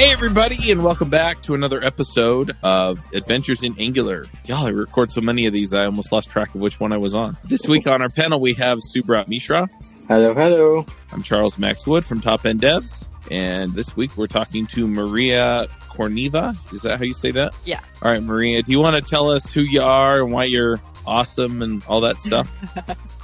Hey, everybody, and welcome back to another episode of Adventures in Angular. Y'all, I record so many of these, I almost lost track of which one I was on. This week on our panel, we have Subrat Mishra. Hello, hello. I'm Charles Max Wood from Top End Devs. And this week, we're talking to Maria Korneva. Is that how you say that? Yeah. All right, Maria, do you want to tell us who you are and why you're awesome and all that stuff?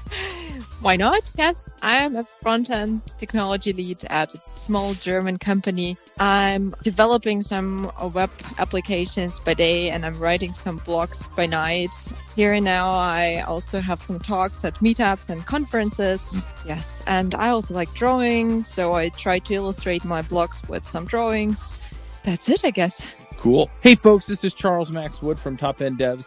Why not? Yes, I am a front end technology lead at a small German company. I'm developing some web applications by day and I'm writing some blogs by night. Here and now, I also have some talks at meetups and conferences. Yes, and I also like drawing, so I try to illustrate my blogs with some drawings. That's it, I guess. Cool. Hey, folks, this is Charles Max Wood from Top End Devs.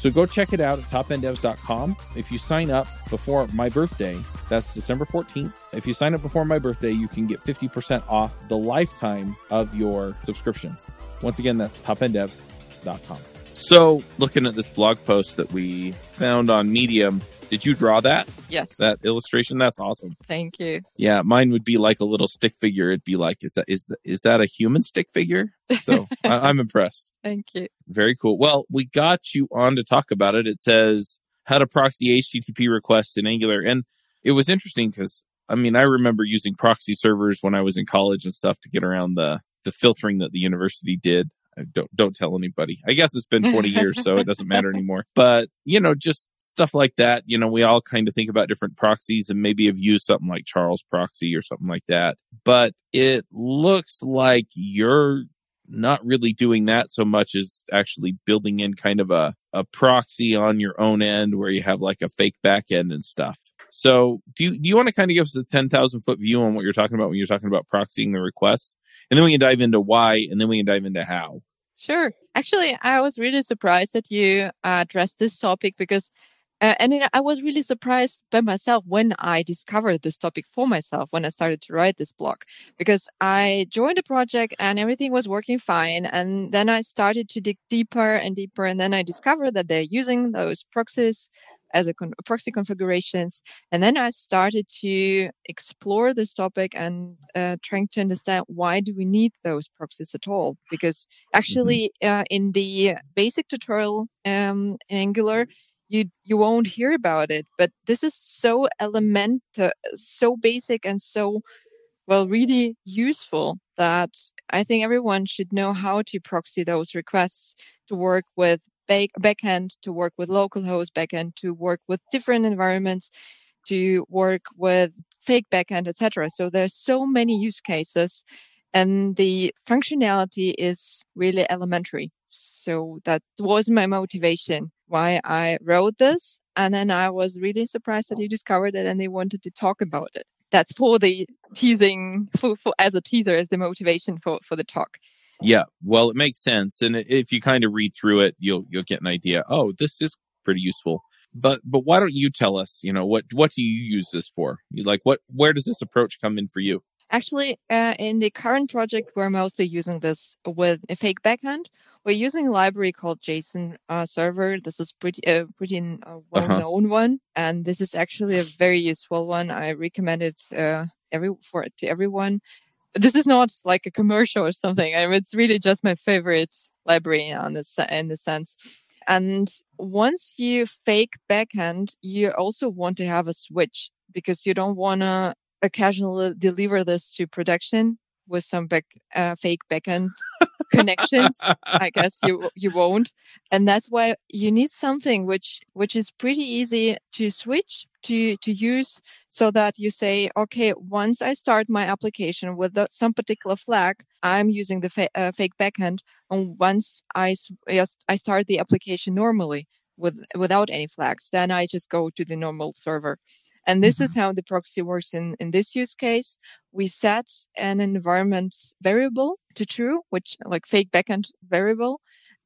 So go check it out at topenddevs.com. If you sign up before my birthday, that's December 14th. If you sign up before my birthday, you can get 50% off the lifetime of your subscription. Once again, that's topenddevs.com. So, looking at this blog post that we found on Medium, did you draw that? Yes. That illustration? That's awesome. Thank you. Yeah, mine would be like a little stick figure. It'd be like, is that is that, is that a human stick figure? So I, I'm impressed. Thank you. Very cool. Well, we got you on to talk about it. It says how to proxy HTTP requests in Angular, and it was interesting because I mean I remember using proxy servers when I was in college and stuff to get around the the filtering that the university did. I don't don't tell anybody. I guess it's been 20 years, so it doesn't matter anymore. But you know, just stuff like that. You know, we all kind of think about different proxies and maybe have used something like Charles Proxy or something like that. But it looks like you're not really doing that so much as actually building in kind of a, a proxy on your own end where you have like a fake back end and stuff. So do you, do you want to kind of give us a 10,000 foot view on what you're talking about when you're talking about proxying the requests? And then we can dive into why and then we can dive into how. Sure. Actually, I was really surprised that you uh, addressed this topic because, uh, and I was really surprised by myself when I discovered this topic for myself when I started to write this blog because I joined a project and everything was working fine. And then I started to dig deeper and deeper. And then I discovered that they're using those proxies as a con- proxy configurations. And then I started to explore this topic and uh, trying to understand why do we need those proxies at all? Because actually, uh, in the basic tutorial um, in Angular, you you won't hear about it. But this is so elemental, so basic, and so well, really useful that I think everyone should know how to proxy those requests to work with back backend, to work with localhost backend, to work with different environments, to work with fake backend, etc. So there's so many use cases, and the functionality is really elementary. So that was my motivation why I wrote this, and then I was really surprised that you discovered it and they wanted to talk about it. That's for the teasing, for, for as a teaser, as the motivation for for the talk. Yeah, well, it makes sense, and if you kind of read through it, you'll you'll get an idea. Oh, this is pretty useful. But but why don't you tell us? You know what what do you use this for? You like what where does this approach come in for you? Actually, uh, in the current project, we're mostly using this with a fake backend. We're using a library called JSON uh, Server. This is pretty uh, pretty uh, well known uh-huh. one, and this is actually a very useful one. I recommend it uh, every for to everyone this is not like a commercial or something. I mean, it's really just my favorite library on this in the sense. And once you fake backend, you also want to have a switch because you don't want to occasionally deliver this to production with some back, uh, fake backend connections. I guess you you won't, and that's why you need something which which is pretty easy to switch to to use, so that you say, okay, once I start my application with the, some particular flag, I'm using the fa- uh, fake backend, and once I just I start the application normally with without any flags, then I just go to the normal server. And this mm-hmm. is how the proxy works in, in this use case. We set an environment variable to true, which like fake backend variable.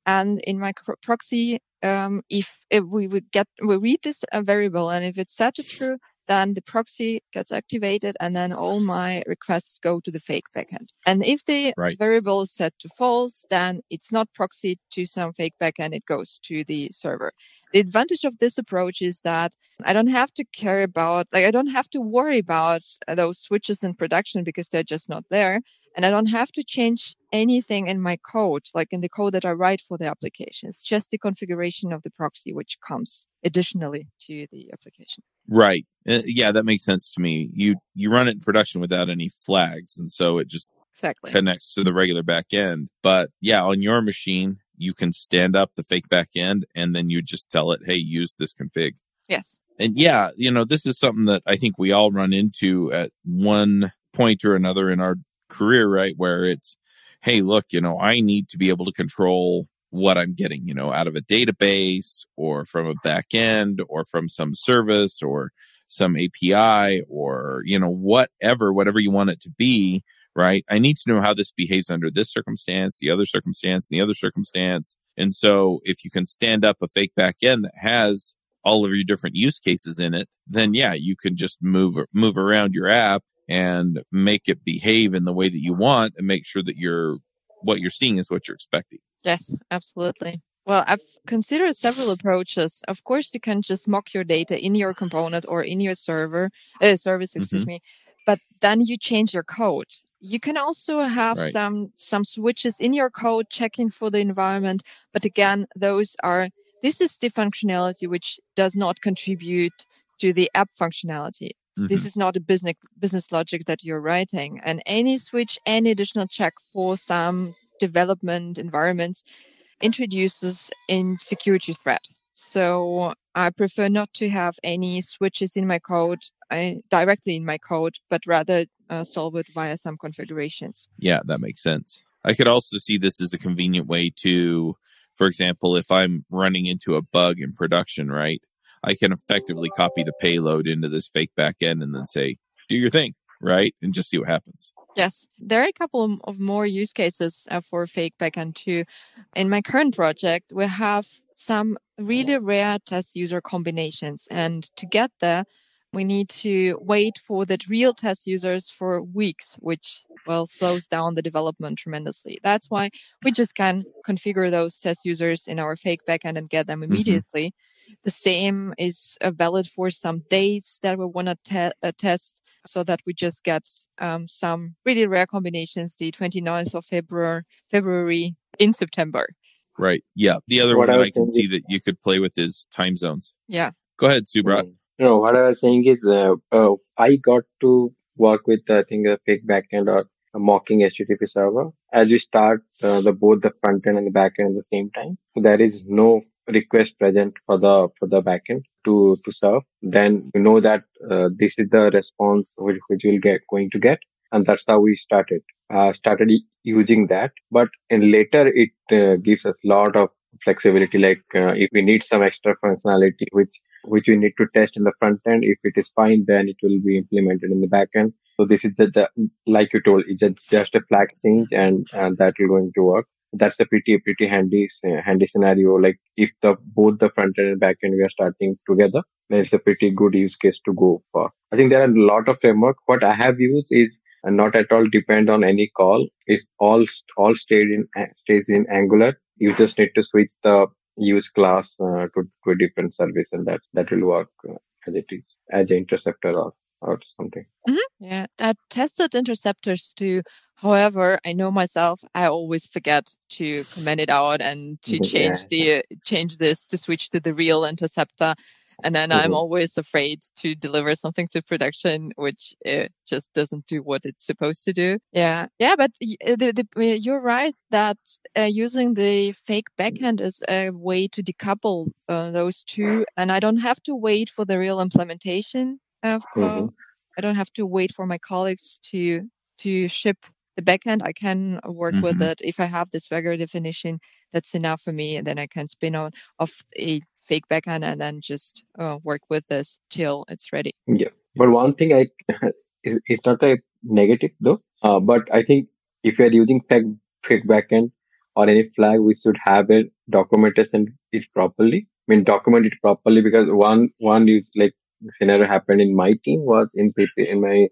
And in my proxy, um, if, if we would get, we read this uh, variable and if it's set to true, then the proxy gets activated and then all my requests go to the fake backend. And if the right. variable is set to false, then it's not proxied to some fake backend. It goes to the server. The advantage of this approach is that I don't have to care about, like, I don't have to worry about those switches in production because they're just not there. And I don't have to change anything in my code, like in the code that I write for the application. It's just the configuration of the proxy, which comes additionally to the application. Right. Uh, yeah, that makes sense to me. You you run it in production without any flags, and so it just exactly connects to the regular back end. But yeah, on your machine, you can stand up the fake back end, and then you just tell it, "Hey, use this config." Yes. And yeah, you know, this is something that I think we all run into at one point or another in our career, right? Where it's, hey, look, you know, I need to be able to control what I'm getting, you know, out of a database or from a back end or from some service or some API or, you know, whatever, whatever you want it to be, right? I need to know how this behaves under this circumstance, the other circumstance, and the other circumstance. And so if you can stand up a fake back end that has all of your different use cases in it, then yeah, you can just move, move around your app and make it behave in the way that you want and make sure that you're, what you're seeing is what you're expecting. Yes, absolutely. Well, I've considered several approaches. Of course, you can just mock your data in your component or in your server uh, service, excuse mm-hmm. me. But then you change your code. You can also have right. some some switches in your code checking for the environment. But again, those are this is the functionality which does not contribute to the app functionality. Mm-hmm. This is not a business business logic that you're writing. And any switch, any additional check for some development environments introduces a security threat. So I prefer not to have any switches in my code uh, directly in my code, but rather uh, solve it via some configurations. Yeah, that makes sense. I could also see this as a convenient way to, for example, if I'm running into a bug in production, right? I can effectively copy the payload into this fake backend and then say, do your thing, right? And just see what happens. Yes, there are a couple of more use cases uh, for fake backend too. In my current project, we have some really rare test user combinations. And to get there, we need to wait for the real test users for weeks, which well slows down the development tremendously. That's why we just can configure those test users in our fake backend and get them mm-hmm. immediately. Mm-hmm. The same is uh, valid for some dates that we want to te- uh, test so that we just get um, some really rare combinations the 29th of February, February in September. Right. Yeah. The other what one I, I can see that you could play with is time zones. Yeah. Go ahead, Subrat. Mm. No, what I was saying is, uh, uh, I got to work with, I think, a fake backend or a mocking HTTP server. As you start uh, the both the front end and the back end at the same time, So there is no request present for the for the backend to to serve, then you know that uh, this is the response which, which you'll get going to get, and that's how we started uh, started using that. But in later, it uh, gives us a lot of flexibility. Like uh, if we need some extra functionality, which which we need to test in the front end, if it is fine, then it will be implemented in the back end. So this is the, the like you told, it's just a flag change, and and that will going to work that's a pretty pretty handy handy scenario. Like if the both the front end and back end we are starting together, then it's a pretty good use case to go for. I think there are a lot of framework. What I have used is not at all depend on any call. It's all all stayed in stays in Angular. You just need to switch the use class uh, to, to a different service, and that that will work uh, as it is as an interceptor or or something. Mm-hmm. Yeah, I tested interceptors too. However, I know myself, I always forget to comment it out and to mm-hmm. change yeah. the change this to switch to the real interceptor. And then I'm always afraid to deliver something to production, which it just doesn't do what it's supposed to do. Yeah. Yeah. But uh, the, the, you're right that uh, using the fake backend is a way to decouple uh, those two. And I don't have to wait for the real implementation of, mm-hmm. I don't have to wait for my colleagues to, to ship the backend. I can work mm-hmm. with it. If I have this regular definition, that's enough for me. And then I can spin on off a fake backend and then just uh, work with this till it's ready. Yeah. But one thing I, it's not a negative though. Uh, but I think if you're using fake, fake backend or any flag, we should have it documented and it properly. I mean, document it properly because one, one is like scenario happened in my team was in PP, in my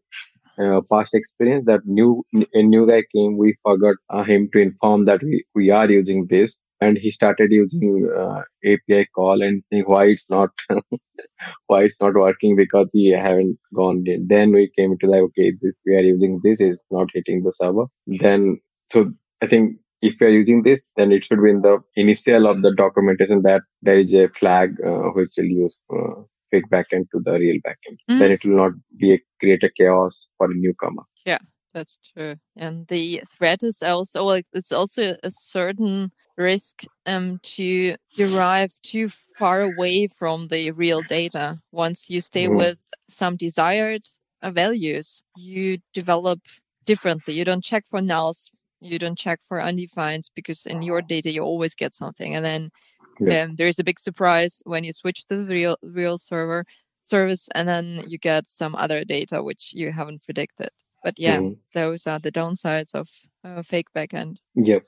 uh, past experience that new a new guy came we forgot uh, him to inform that we, we are using this and he started using uh, api call and saying why it's not why it's not working because he haven't gone in. then we came to like okay this we are using this is not hitting the server then so i think if we are using this then it should be in the initial of the documentation that there is a flag uh, which will use uh, fake backend to the real backend. Mm. Then it will not be a, create a chaos for a newcomer. Yeah, that's true. And the threat is also like it's also a certain risk um to derive too far away from the real data. Once you stay mm. with some desired uh, values, you develop differently. You don't check for nulls. You don't check for undefined because in your data you always get something, and then yeah. Um, there's a big surprise when you switch to the real real server service, and then you get some other data which you haven't predicted. But yeah, mm-hmm. those are the downsides of uh, fake backend. Yep.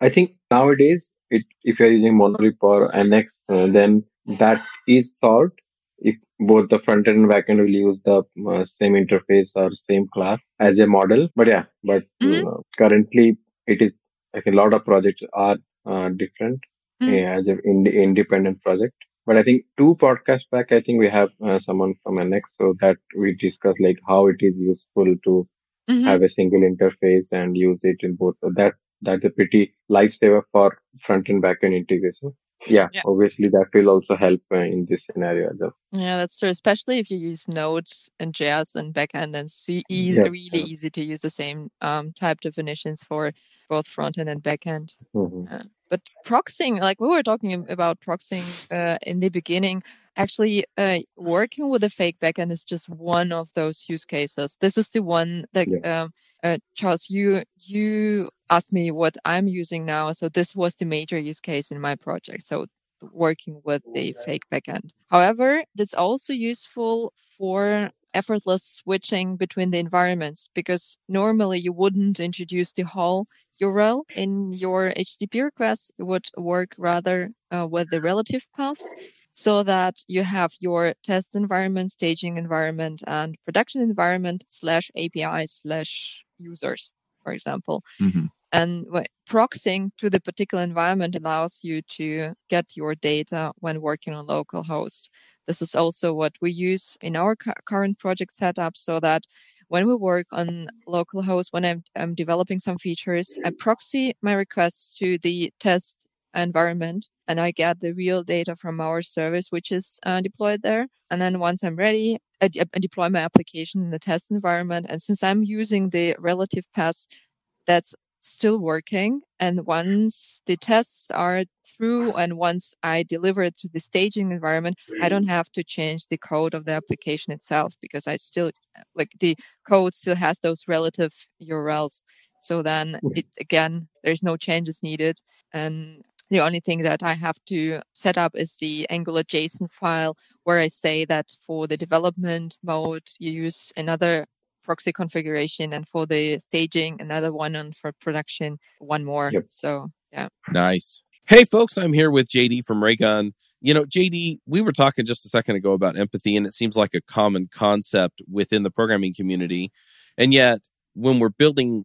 I think nowadays, it, if you're using Monolith or NX, uh, then that is solved if both the front end and back end will use the uh, same interface or same class as a model. But yeah, but mm-hmm. uh, currently it is like a lot of projects are uh, different mm. as an ind- independent project. But I think two podcasts back, I think we have uh, someone from NX so that we discuss like how it is useful to mm-hmm. have a single interface and use it in both. So that that's a pretty lifesaver for front and back end integration. Yeah, yeah, obviously that will also help uh, in this scenario as well. Yeah, that's true. Especially if you use Node and JS and backend, and it's easy, yeah, really yeah. easy to use the same um, type definitions for both front end and backend. Mm-hmm. But proxying, like we were talking about proxying uh, in the beginning, actually uh, working with a fake backend is just one of those use cases. This is the one that yeah. um, uh, Charles, you you asked me what I'm using now, so this was the major use case in my project. So working with the fake backend. However, that's also useful for effortless switching between the environments because normally you wouldn't introduce the whole URL in your HTTP request. You would work rather uh, with the relative paths so that you have your test environment, staging environment, and production environment slash API slash users, for example. Mm-hmm. And proxying to the particular environment allows you to get your data when working on localhost. This is also what we use in our cu- current project setup so that when we work on localhost, when I'm, I'm developing some features, I proxy my requests to the test environment and I get the real data from our service, which is uh, deployed there. And then once I'm ready, I, deploy my application in the test environment. And since I'm using the relative paths, that's still working. And once the tests are through and once I deliver it to the staging environment, I don't have to change the code of the application itself because I still like the code still has those relative URLs. So then it again, there's no changes needed. And the only thing that I have to set up is the Angular JSON file where I say that for the development mode, you use another proxy configuration and for the staging another one and for production one more. Yep. so yeah. Nice. Hey folks i'm here with jd from raygun. You know jd we were talking just a second ago about empathy and it seems like a common concept within the programming community. And yet when we're building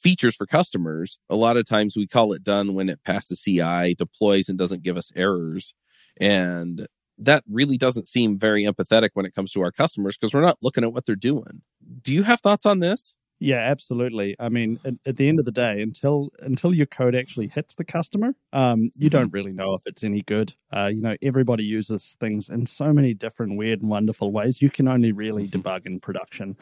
features for customers a lot of times we call it done when it passes ci deploys and doesn't give us errors. And that really doesn't seem very empathetic when it comes to our customers because we're not looking at what they're doing. Do you have thoughts on this? Yeah, absolutely. I mean, at, at, the end of the day, until until your code actually hits the customer, um, you mm-hmm. don't really know if it's any good. Uh, you know, everybody uses things in so many different, weird, and wonderful ways. You can only really mm-hmm. debug in production.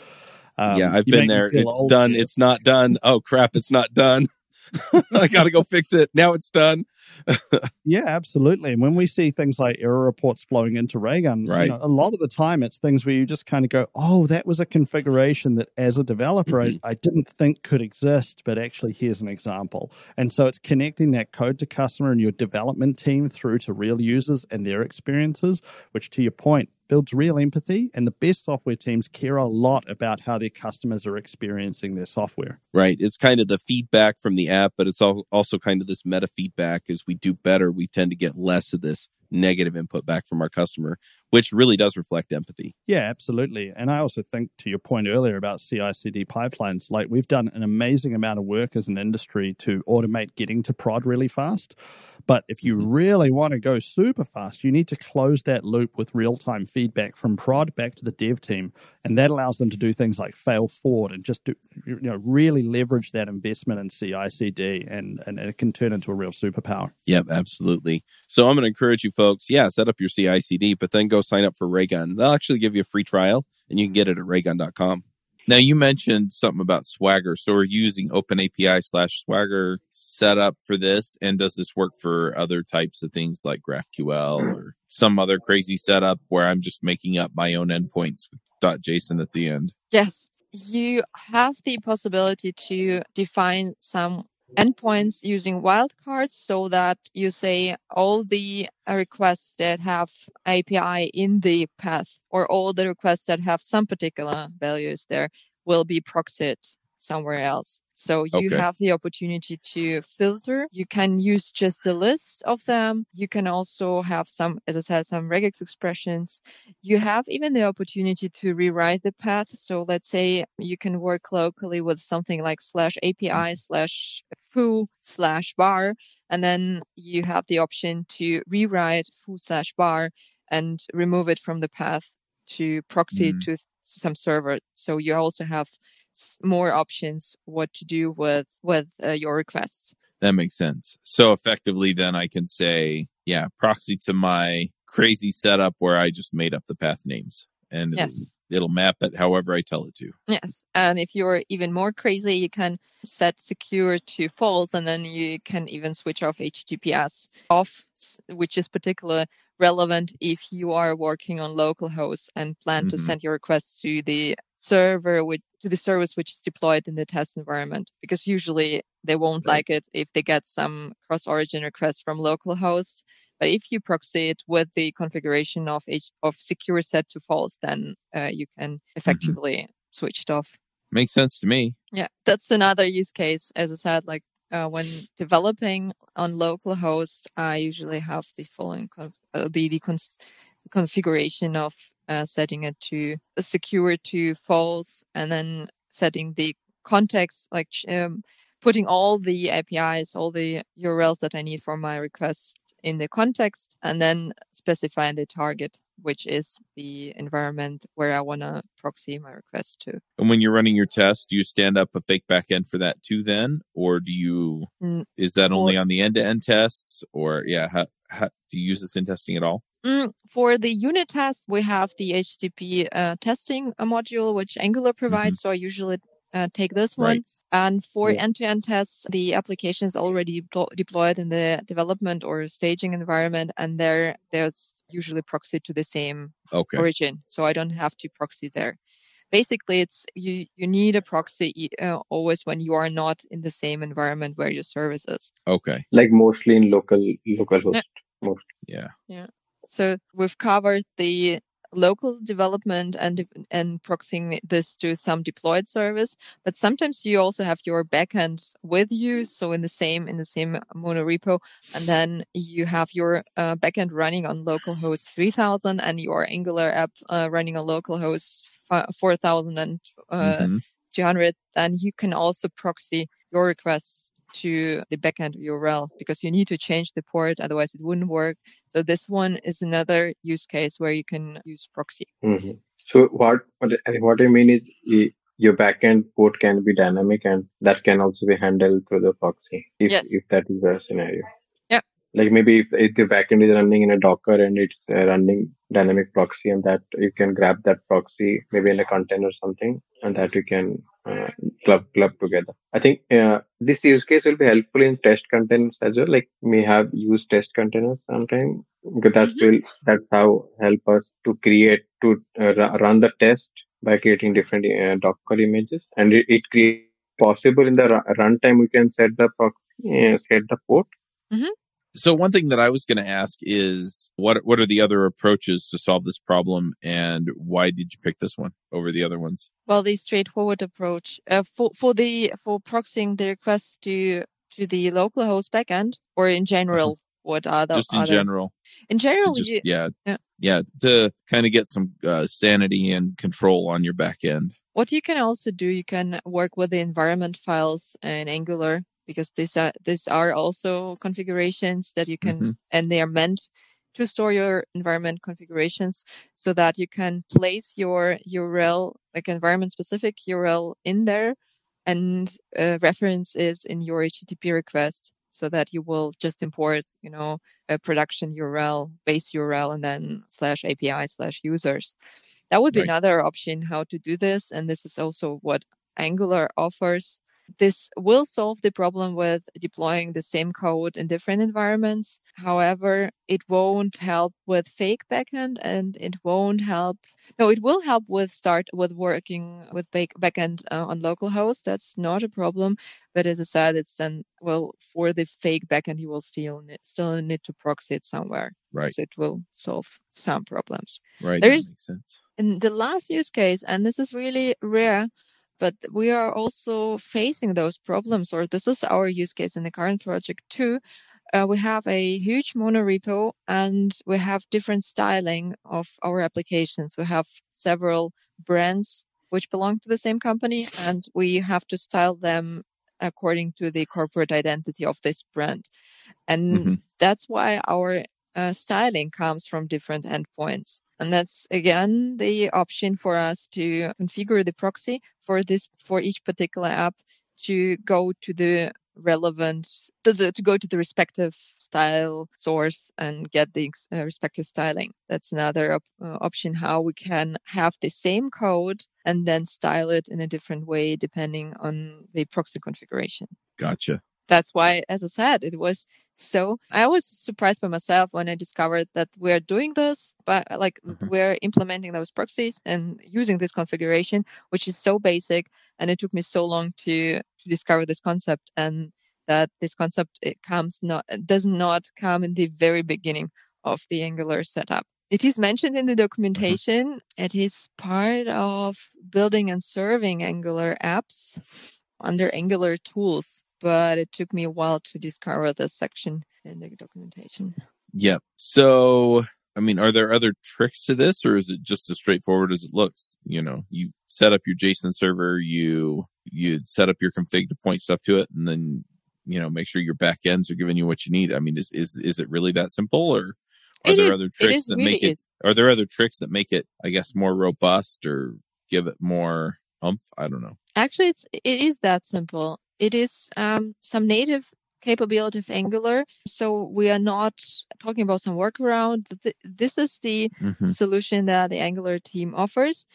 Um, yeah, I've been there. It's done. It's not done. Oh crap! It's not done. I got to go fix it. Now it's done. yeah, absolutely. And when we see things like error reports flowing into Raygun, right. You know, a lot of the time it's things where you just kind of go, oh, that was a configuration that as a developer mm-hmm. I, I didn't think could exist, but actually here's an example. And so it's connecting that code to customer and your development team through to real users and their experiences, which to your point, builds real empathy, and the best software teams care a lot about how their customers are experiencing their software. Right. It's kind of the feedback from the app, but it's also kind of this meta feedback. As we do better, we tend to get less of this negative input back from our customer, which really does reflect empathy. Yeah, absolutely. And I also think to your point earlier about CI CD pipelines, like we've done an amazing amount of work as an industry to automate getting to prod really fast. But if you mm-hmm. really want to go super fast, you need to close that loop with real time feedback from prod back to the dev team. And that allows them to do things like fail forward and just do, you know, really leverage that investment in CI CD and, and it can turn into a real superpower. Yep, absolutely. So I'm going to encourage you folks, yeah, set up your CI CD, but then go sign up for Raygun. They'll actually give you a free trial and you can get it at raygun.com. Now you mentioned something about Swagger. So we're using OpenAPI slash Swagger setup for this. And does this work for other types of things like GraphQL hmm. or some other crazy setup where I'm just making up my own endpoints with .json at the end? Yes. You have the possibility to define some endpoints using wildcards so that you say all the requests that have API in the path or all the requests that have some particular values there will be proxied somewhere else. So you okay. have the opportunity to filter. You can use just a list of them. You can also have some, as I said, some regex expressions. You have even the opportunity to rewrite the path. So let's say you can work locally with something like slash API slash foo slash bar. And then you have the option to rewrite foo slash bar and remove it from the path to proxy mm. to some server. So you also have more options what to do with with uh, your requests. That makes sense. So effectively, then I can say, yeah, proxy to my crazy setup where I just made up the path names, and yes. It'll, map it however I tell it to. Yes, and if you're even more crazy, you can set secure to false, and then you can even switch off HTTPS off, which is particular relevant if you are working on local hosts and plan mm-hmm. to send your requests to the server with to the service which is deployed in the test environment because usually they won't right. like it if they get some cross origin requests from local hosts but if you proxy it with the configuration of H- of secure set to false then uh, you can mm-hmm. effectively mm-hmm. switch it off makes sense to me yeah that's another use case as i said like uh, when developing on local host, I usually have the following conf- uh, the, the cons- configuration of uh, setting it to secure to false and then setting the context, like um, putting all the APIs, all the URLs that I need for my request in the context and then specifying the target which is the environment where I want to proxy my request to. And when you're running your test, do you stand up a fake backend for that too then? Or do you, mm, is that only on the end to end tests? Or yeah, how, how, do you use this in testing at all? Mm, for the unit test, we have the HTTP uh, testing module, which Angular provides. Mm-hmm. So I usually uh, take this one. Right. And for yeah. end-to-end tests, the application is already deployed in the development or staging environment, and there there's usually proxy to the same okay. origin. So I don't have to proxy there. Basically, it's you you need a proxy uh, always when you are not in the same environment where your service is. Okay. Like mostly in local local host. Yeah. Most. Yeah. Yeah. So we've covered the local development and and proxying this to some deployed service but sometimes you also have your backend with you so in the same in the same mono repo and then you have your uh, backend running on localhost 3000 and your angular app uh, running on localhost 4000 and uh, mm-hmm. 200 then you can also proxy your requests to the backend URL because you need to change the port, otherwise it wouldn't work. So this one is another use case where you can use proxy. Mm-hmm. So what what what I mean is your backend port can be dynamic and that can also be handled through the proxy if, Yes. if that is the scenario. Like maybe if, if the backend is running in a Docker and it's uh, running dynamic proxy and that you can grab that proxy maybe in a container or something and that you can uh, club club together. I think uh, this use case will be helpful in test containers as well. Like we have used test containers sometime because that's will that's how help us to create to uh, run the test by creating different uh, Docker images and it, it creates possible in the ru- runtime we can set the proxy, uh, set the port. So one thing that I was going to ask is what what are the other approaches to solve this problem, and why did you pick this one over the other ones? Well, the straightforward approach uh, for for the for proxying the request to to the local host backend, or in general, what are the. Just in other general, in general? just, you, yeah, Yeah. yeah, to kind of get some uh, sanity and control on your back end. what you can also do, you can work with the environment files in Angular because these are these are also configurations that you can Mhm. and they are meant to store your environment configurations so that you can place your URL, like environment specific URL in there and uh, reference it in your HTTP request so that you will just import, you know, a production URL, base URL, and then slash API slash users. That would be Right. another option how to do this. And this is also what Angular offers. This will solve the problem with deploying the same code in different environments. However, it won't help with fake backend and it won't help. No, it will help with start with working with bake, backend uh, on local host. That's not a problem. But as I said, it's then, well, for the fake backend, you will still need, still need to proxy it somewhere. Right, So it will solve some problems right. There's, that is- makes sense. in the last use case, and this is really rare, but we are also facing those problems, or this is our use case in the current project too. Uh, we have a huge monorepo and we have different styling of our applications. We have several brands which belong to the same company, and we have to style them according to the corporate identity of this brand. And Mhm. that's why our uh, styling comes from different endpoints. And that's again the option for us to configure the proxy for this, for each particular app to go to the relevant, to, the, to go to the respective style source and get the uh, respective styling. That's another op- uh, option how we can have the same code and then style it in a different way depending on the proxy configuration Gotcha. That's why, as I said, it was so. I was surprised by myself when I discovered that we're doing this, but like Mhm. we're implementing those proxies and using this configuration, which is so basic. And it took me so long to to discover this concept and that this concept it comes not does not come in the very beginning of the Angular setup. It is mentioned in the documentation. It is part of building and serving Angular apps under Angular tools, but it took me a while to discover this section in the documentation. Yep. So, I mean, are there other tricks to this, or is it just as straightforward as it looks? You know, you set up your JSON server, you you set up your config to point stuff to it, and then you know make sure your backends are giving you what you need. I mean, is is is it really that simple, or are It there is- other tricks that really make it? is. Are there other tricks that make it, I guess, more robust or give it more umph? I don't know. Actually, it's it is that simple. It is um, some native capability of Angular, so we are not talking about some workaround. This is the Mhm. solution that the Angular team offers.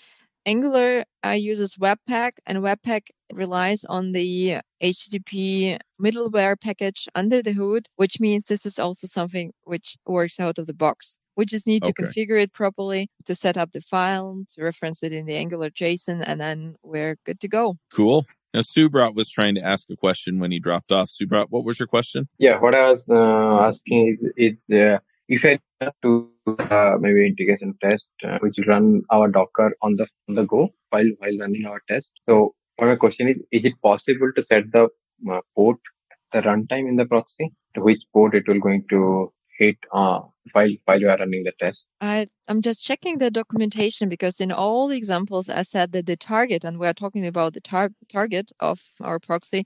Angular uh, uses Webpack, and Webpack relies on the HTTP middleware package under the hood, which means this is also something which works out of the box. We just need to Okay. configure it properly to set up the file, to reference it in the Angular JSON, and then we're good to go. Cool. Now, Subrat was trying to ask a question when he dropped off. Subrat, what was your question? Yeah, what I was uh, asking is, uh, if I to uh, maybe integration test, uh, which run our Docker on the on the go while while running our test. So, my question is: Is it possible to set the uh, port the runtime in the proxy to which port it will going to hit uh, while while you are running the test? I, I'm just checking the documentation because in all the examples, I said that the target, and we're talking about the tar- target of our proxy,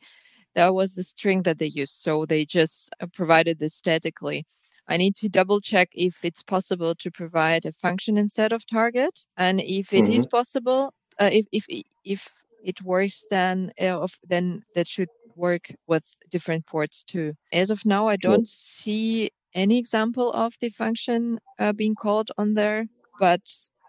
that was the string that they used. So they just uh, provided this statically. I need to double check if it's possible to provide a function instead of target, and if it is possible, uh, if if if it works then uh, then that should work with different ports too. As of now, I don't see any example of the function uh, being called on there, but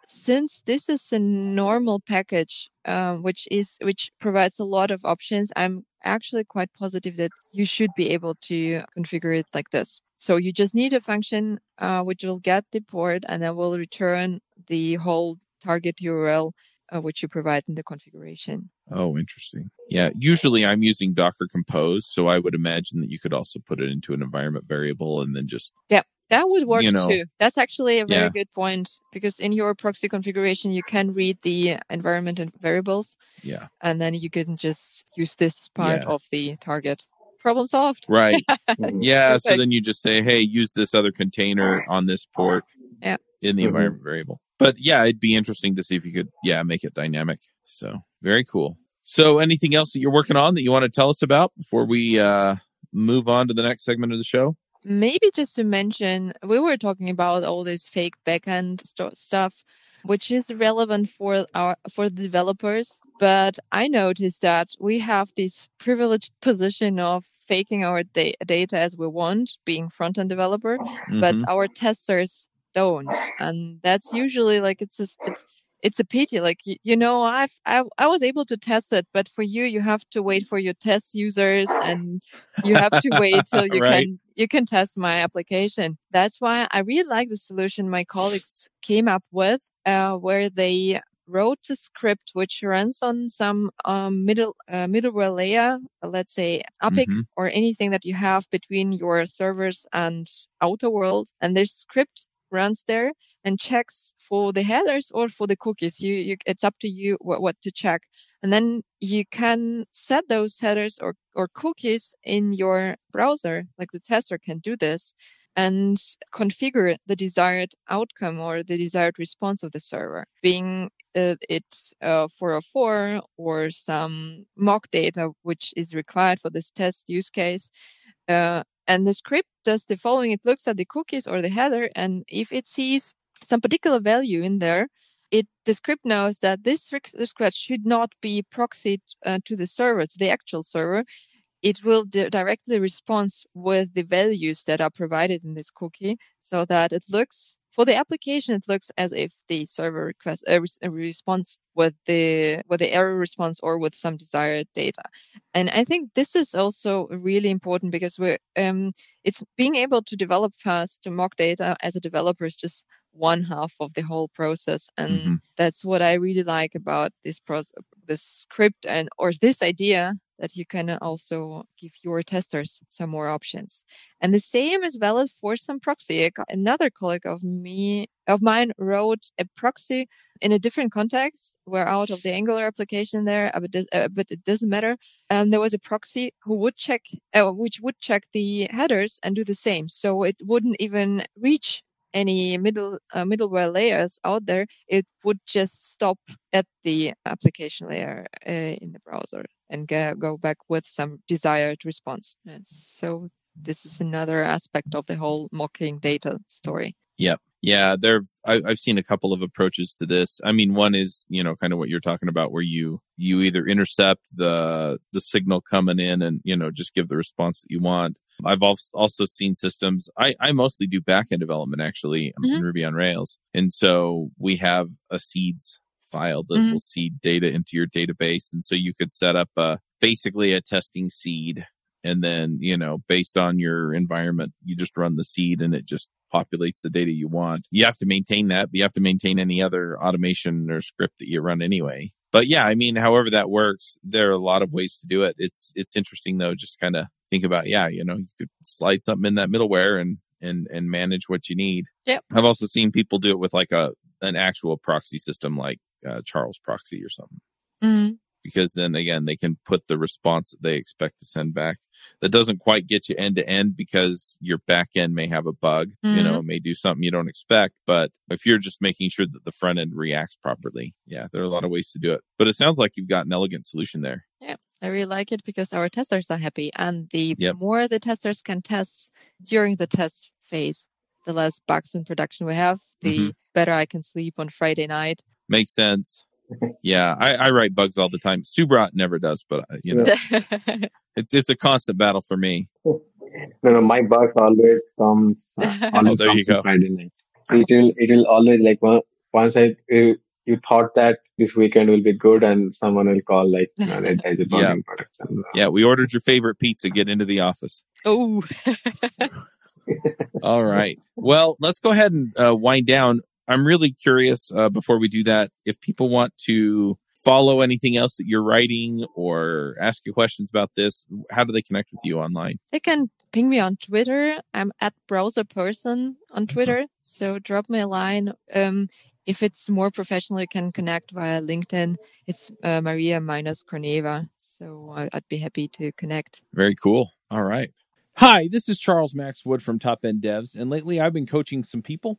since this is a normal package, um, which is which provides a lot of options, I'm actually quite positive that you should be able to configure it like this. So you just need a function uh, which will get the port and then will return the whole target URL uh, which you provide in the configuration. Oh, interesting. Yeah, usually I'm using Docker Compose, so I would imagine that you could also put it into an environment variable and then just yeah. That would work You know, too. That's actually a very yeah. good point because in your proxy configuration, you can read the environment and variables, yeah, and then you can just use this part Yeah. of the target. Problem solved. right. Yeah, so then you just say, "Hey, use this other container on this port." Yeah. In the Mhm. environment variable. But yeah, it'd be interesting to see if you could, yeah, make it dynamic. So very cool. So anything else that you're working on that you want to tell us about before we uh, move on to the next segment of the show? Maybe just to mention, we were talking about all this fake backend sto- stuff, which is relevant for our for the developers. But I noticed that we have this privileged position of faking our da- data as we want, being front end developer, but Mhm. our testers don't, and that's usually like it's just, it's it's a pity. Like you, you know, I've I, I was able to test it, but for you, you have to wait for your test users, and you have to wait till you Right. can you can test my application. That's why I really like the solution my colleagues came up with, uh, where they wrote a script which runs on some um, middle uh, middleware layer, let's say APIC Mhm. or anything that you have between your servers and outer world, and this script runs there and checks for the headers or for the cookies. You, you it's up to you what, what to check, and then you can set those headers or or cookies in your browser. Like the tester can do this and configure the desired outcome or the desired response of the server, being uh, it uh, 404 or some mock data which is required for this test use case. Uh, and the script does the following: it looks at the cookies or the header, and if it sees some particular value in there, it the script knows that this request should not be proxied uh, to the server, to the actual server. It will di- directly respond with the values that are provided in this cookie, so that it looks for the application. It looks as if the server request uh, res- uh, responds with the with the error response or with some desired data. And I think this is also really important because we're um, it's being able to develop fast to mock data as a developer is just one half of the whole process and Mhm. that's what i really like about this process this script and or this idea that you can also give your testers some more options. And the same is valid for some proxy. Another colleague of me of mine wrote a proxy in a different context. We're out of the angular application there but, this, uh, it doesn't matter. Um, there was a proxy who would check uh, which would check the headers and do the same. So it wouldn't even reach any middle uh, middleware layers out there. It would just stop at the application layer uh, in the browser and go, go back with some desired response And so this is another aspect of the whole mocking data story Yeah, Yeah, there. I, I've seen a couple of approaches to this. I mean, one is you know kind of what you're talking about, where you you either intercept the the signal coming in and you know just give the response that you want. I've also also seen systems. I I mostly do backend development actually um, in Ruby on Rails, and so we have a seeds file that Mhm. will seed data into your database, and so you could set up a basically a testing seed. And then you know based on your environment you just run the seed and it just populates the data you want. You have to maintain that but you have to maintain any other automation or script that you run anyway. But yeah i mean however that works there are a lot of ways to do it. It's it's interesting though just kind of think about yeah you know you could slide something in that middleware and and and manage what you need. Yep. i've also seen people do it with like a an actual proxy system like uh, charles proxy or something Mhm. because then again they can put the response that they expect to send back that doesn't quite get you end to end because your back end may have a bug you Mhm. know it may do something you don't expect but if you're just making sure that the front end reacts properly yeah there are a lot of ways to do it but it sounds like you've got an elegant solution there Yeah. I really like it because our testers are happy, and the Yep. more the testers can test during the test phase, the less bugs in production we have, the Mhm. better I can sleep on Friday night. Makes sense Yeah, I, I write bugs all the time. Subrat never does, but uh, you know, it's it's a constant battle for me. No, no, my bugs always comes. Uh, always Oh, there you on go. Friday night. It will, it will always like once I you, you thought that this weekend will be good, and someone will call like, no, that there's a Yeah. bugging production. Yeah, we ordered your favorite pizza. Get into the office. oh, All right. Well, let's go ahead and uh, wind down. I'm really curious uh, before we do that if people want to follow anything else that you're writing or ask you questions about this, how do they connect with you online? they can ping me on Twitter. I'm at browser person on Twitter. So drop me a line. Um, if it's more professional, you can connect via LinkedIn. It's uh, Maria minus Korneeva. So I- I'd be happy to connect. Very cool. All right. Hi, this is Charles Max Wood from Top End Devs. And lately I've been coaching some people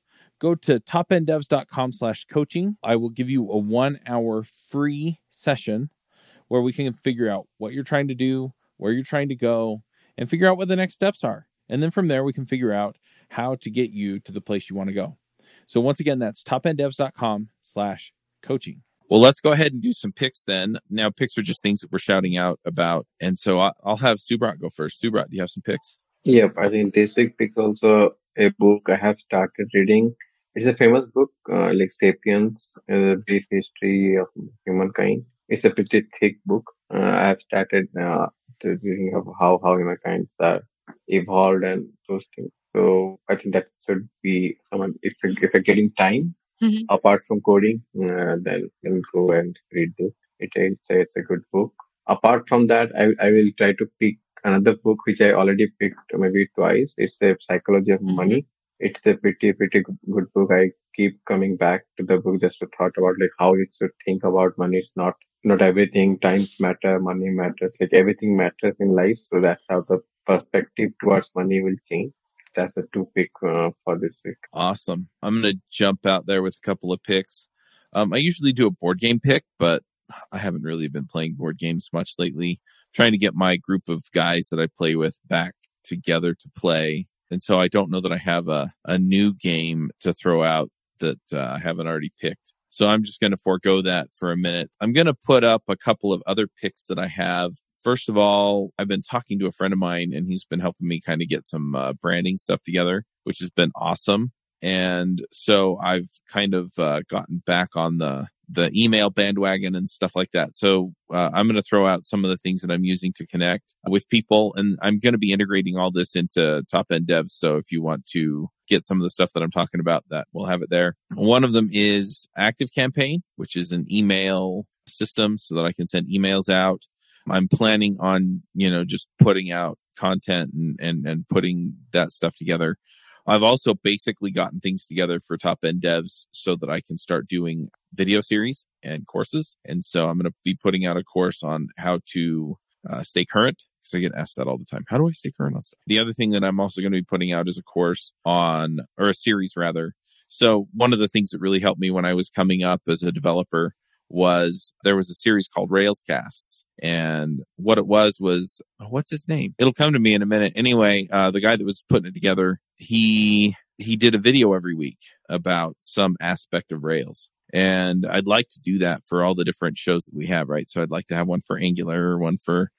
go to topenddevs.com slash coaching. I will give you a one hour free session where we can figure out what you're trying to do, where you're trying to go, and figure out what the next steps are. And then from there, we can figure out how to get you to the place you want to go. So once again, that's topenddevs.com slash coaching. Well, let's go ahead and do some picks then. Now, picks are just things that we're shouting out about. And so I- I'll have Subrat go first. Subrat, do you have some picks? Yep, I think this week pick also a book I have started reading. It's a famous book, uh, like *Sapiens: A Brief History of Humankind*. It's a pretty thick book. Uh, I have started uh, reading of how how humankind are evolved and those things. So I think that should be someone if you- if you're getting time Mhm. apart from coding, uh, then then go and read this. It it's a, it's a good book. Apart from that, I I will try to pick another book which I already picked maybe twice. It's a Psychology of Mhm. Money. It's a pretty pretty good book. I keep coming back to the book just to thought about like how you should think about money. It's not not everything. Times matter, money matters. Like everything matters in life. So that's how the perspective towards money will change. That's a two pick uh, for this week. Awesome. I'm to jump out there with a couple of picks. Um, I usually do a board game pick, but I haven't really been playing board games much lately. trying to get my group of guys that I play with back together to play. And so I don't know that I have a, a new game to throw out that uh, I haven't already picked. So I'm just going to forego that for a minute. I'm going to put up a couple of other picks that I have. First of all, I've been talking to a friend of mine and he's been helping me kind of get some uh, branding stuff together, which has been awesome. And so I've kind of uh, gotten back on the the email bandwagon and stuff like that. So uh, I'm going to throw out some of the things that I'm using to connect with people, and I'm going to be integrating all this into Top End Devs. So if you want to get some of the stuff that I'm talking about, that we'll have it there. One of them is Active Campaign, which is an email system so that I can send emails out. I'm planning on, you know, just putting out content and, and, and putting that stuff together. I've also basically gotten things together for top end devs so that I can start doing video series and courses. And so I'm going to be putting out a course on how to uh, stay current because I get asked that all the time. How do I stay current on stuff? The other thing that I'm also going to be putting out is a course on, or a series rather. So one of the things that really helped me when I was coming up as a developer was there was a series called Railscasts. And what it was was, oh, what's his name? It'll come to me in a minute. Anyway, uh, the guy that was putting it together, he, he did a video every week about some aspect of Rails. And I'd like to do that for all the different shows that we have, right? So I'd like to have one for Angular, one for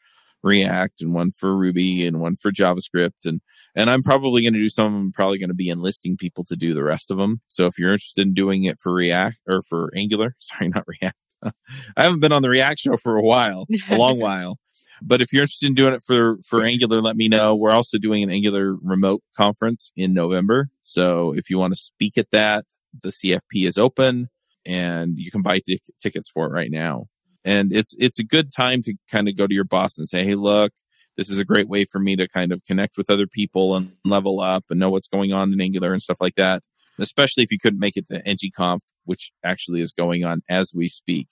React and one for Ruby and one for JavaScript. And, and I'm probably going to do some of them, probably going to be enlisting people to do the rest of them. So if you're interested in doing it for React or for Angular, sorry, not React. I haven't been on the React show for a while, a long while. But if you're interested in doing it for, for Angular, let me know. We're also doing an Angular remote conference in November. So if you want to speak at that, the CFP is open and you can buy t- tickets for it right now. And it's, it's a good time to kind of go to your boss and say, Hey, look, this is a great way for me to kind of connect with other people and level up and know what's going on in Angular and stuff like that. Especially if you couldn't make it to NGConf, which actually is going on as we speak.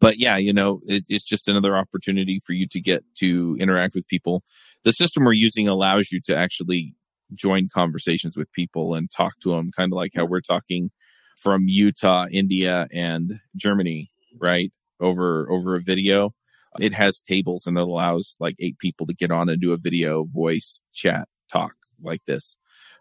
but yeah, you know, it, it's just another opportunity for you to get to interact with people. The system we're using allows you to actually join conversations with people and talk to them, kind of like how we're talking from Utah, India, and Germany, right? Over over a video. It has tables and it allows like eight people to get on and do a video, voice, chat, talk like this.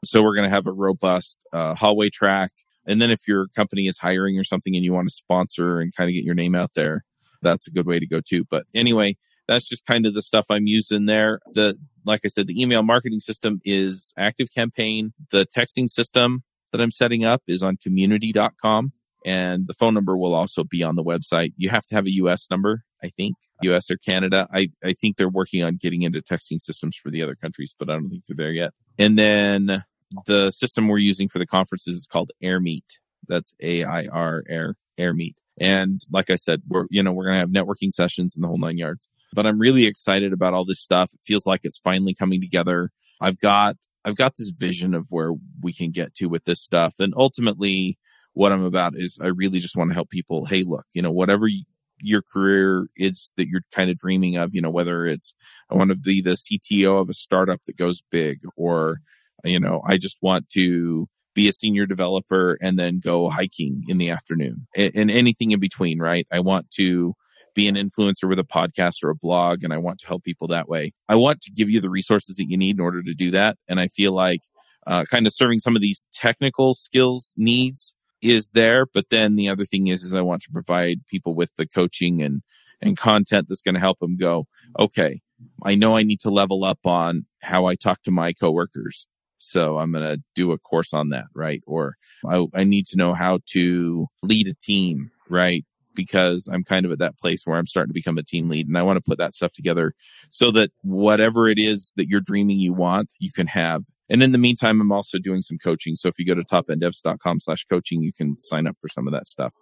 So we're going to have a robust uh, hallway track and then if your company is hiring or something and you want to sponsor and kind of get your name out there, that's a good way to go too. But anyway, that's just kind of the stuff I'm using there. The, like I said, the email marketing system is Active Campaign. The texting system that I'm setting up is on community.com and the phone number will also be on the website. You have to have a US number, I think, US or Canada. I, I think they're working on getting into texting systems for the other countries, but I don't think they're there yet. And then the system we're using for the conferences is called AirMeet. That's A I R Air AirMeet. And like I said, we're you know we're gonna have networking sessions in the whole nine yards. But I'm really excited about all this stuff. It feels like it's finally coming together. I've got I've got this vision of where we can get to with this stuff, and ultimately, what I'm about is I really just want to help people. Hey, look, you know, whatever you, your career is that you're kind of dreaming of, you know, whether it's I want to be the CTO of a startup that goes big, or you know, I just want to be a senior developer and then go hiking in the afternoon and, and anything in between, right? I want to be an influencer with a podcast or a blog and I want to help people that way. I want to give you the resources that you need in order to do that. And I feel like uh, kind of serving some of these technical skills needs is there. But then the other thing is, is I want to provide people with the coaching and, and content that's going to help them go, okay, I know I need to level up on how I talk to my coworkers. So I'm going to do a course on that, right? Or I, I need to know how to lead a team, right? Because I'm kind of at that place where I'm starting to become a team lead and I want to put that stuff together so that whatever it is that you're dreaming you want, you can have. And in the meantime, I'm also doing some coaching. So if you go to topenddevs.com slash coaching, you can sign up for some of that stuff.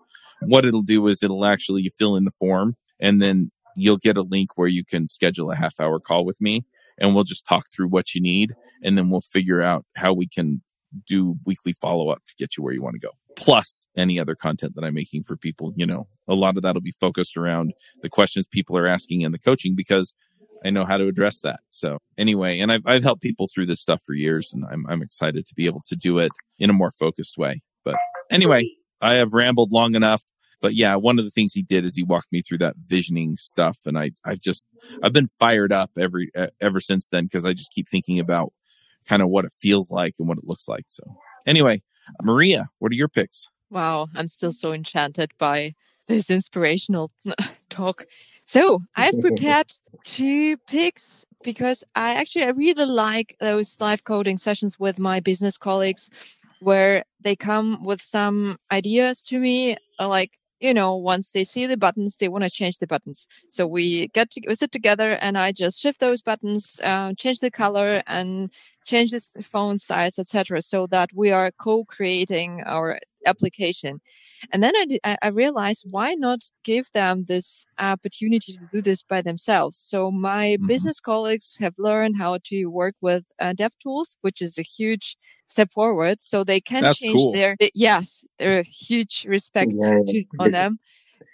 What it'll do is it'll actually fill in the form and then you'll get a link where you can schedule a half hour call with me and we'll just talk through what you need and then we'll figure out how we can do weekly follow up to get you where you want to go. Plus any other content that I'm making for people, you know, a lot of that'll be focused around the questions people are asking in the coaching because I know how to address that. So anyway, and I've, I've helped people through this stuff for years and I'm, I'm excited to be able to do it in a more focused way. But anyway, I have rambled long enough but yeah, one of the things he did is he walked me through that visioning stuff, and I I've just I've been fired up every ever since then because I just keep thinking about kind of what it feels like and what it looks like. So anyway, Maria, what are your picks? Wow, I'm still so enchanted by this inspirational talk. So I've prepared two picks because I actually I really like those live coding sessions with my business colleagues where they come with some ideas to me uh, like you know, once they see the buttons, they want to change the buttons. So we get to we sit together and I just shift those buttons, uh, change the color and change the font size, etc., so that we are co-creating our application. And then I, I realized why not give them this opportunity to do this by themselves. So my mm-hmm. business colleagues have learned how to work with uh, DevTools, which is a huge step forward. So they can That's change cool. their, yes, there are huge respect yeah. to, on them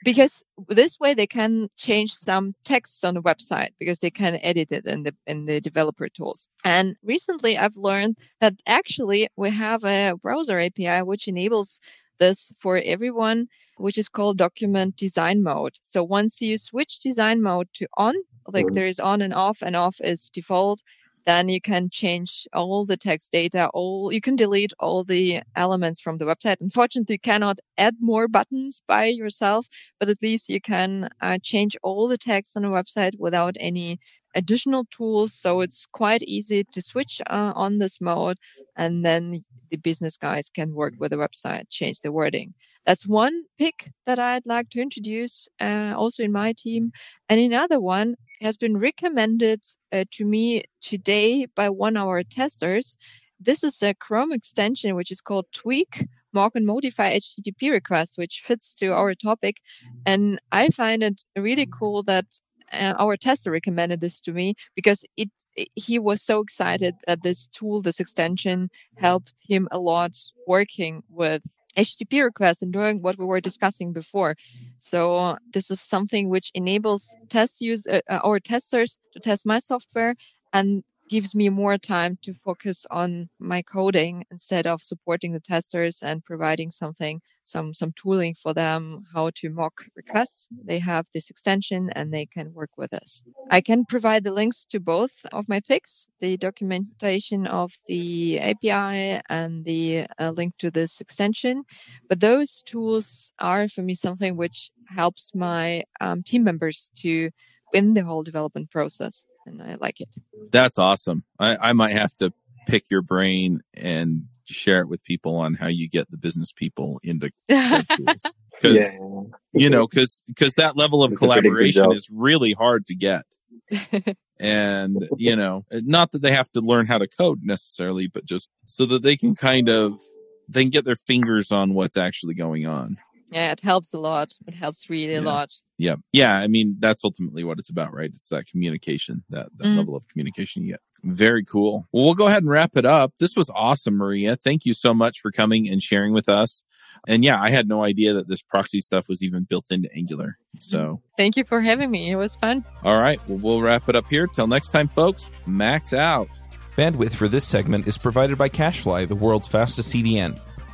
because this way they can change some texts on the website because they can edit it in the in the developer tools. And recently I've learned that actually we have a browser API which enables this for everyone, which is called document design mode. So once you switch design mode to on, like mm-hmm. there is on and off and off is default, then you can change all the text data all you can delete all the elements from the website. Unfortunately you cannot add more buttons by yourself but at least you can uh, change all the text on a website without any additional tools. So it's quite easy to switch uh, on this mode and then the business guys can work with the website change the wording. That's one pick that i'd like to introduce uh, also in my team. And another one has been recommended uh, to me today by one of our testers. This is a Chrome extension which is called Tweak Mock and Modify HTTP requests, which fits to our topic. And I find it really cool that uh, our tester recommended this to me because it, it, he was so excited that this tool, this extension, helped him a lot working with HTTP requests and doing what we were discussing before. So this is something which enables test use uh, uh, or testers to test my software and gives me more time to focus on my coding instead of supporting the testers and providing something some some tooling for them how to mock requests. They have this extension and they can work with us. I can provide the links to both of my picks the documentation of the api and the uh, link to this extension. But those tools are for me something which helps my um, team members to in the whole development process and I like it. That's awesome. I, I might have to pick your brain and share it with people on how you get the business people into. Because yeah. you know, because because that level of it's collaboration is really hard to get. and you know, not that they have to learn how to code necessarily, but just so that they can kind of they can get their fingers on what's actually going on. Yeah, it helps a lot. It helps really yeah. a lot. Yeah. Yeah. I mean, that's ultimately what it's about, right? It's that communication, that, that mm. level of communication you get. Very cool. Well, we'll go ahead and wrap it up. This was awesome, Maria. Thank you so much for coming and sharing with us. And yeah, I had no idea that this proxy stuff was even built into Angular. So thank you for having me. It was fun. All right. Well, we'll wrap it up here. Till next time, folks, max out. Bandwidth for this segment is provided by CacheFly, the world's fastest CDN.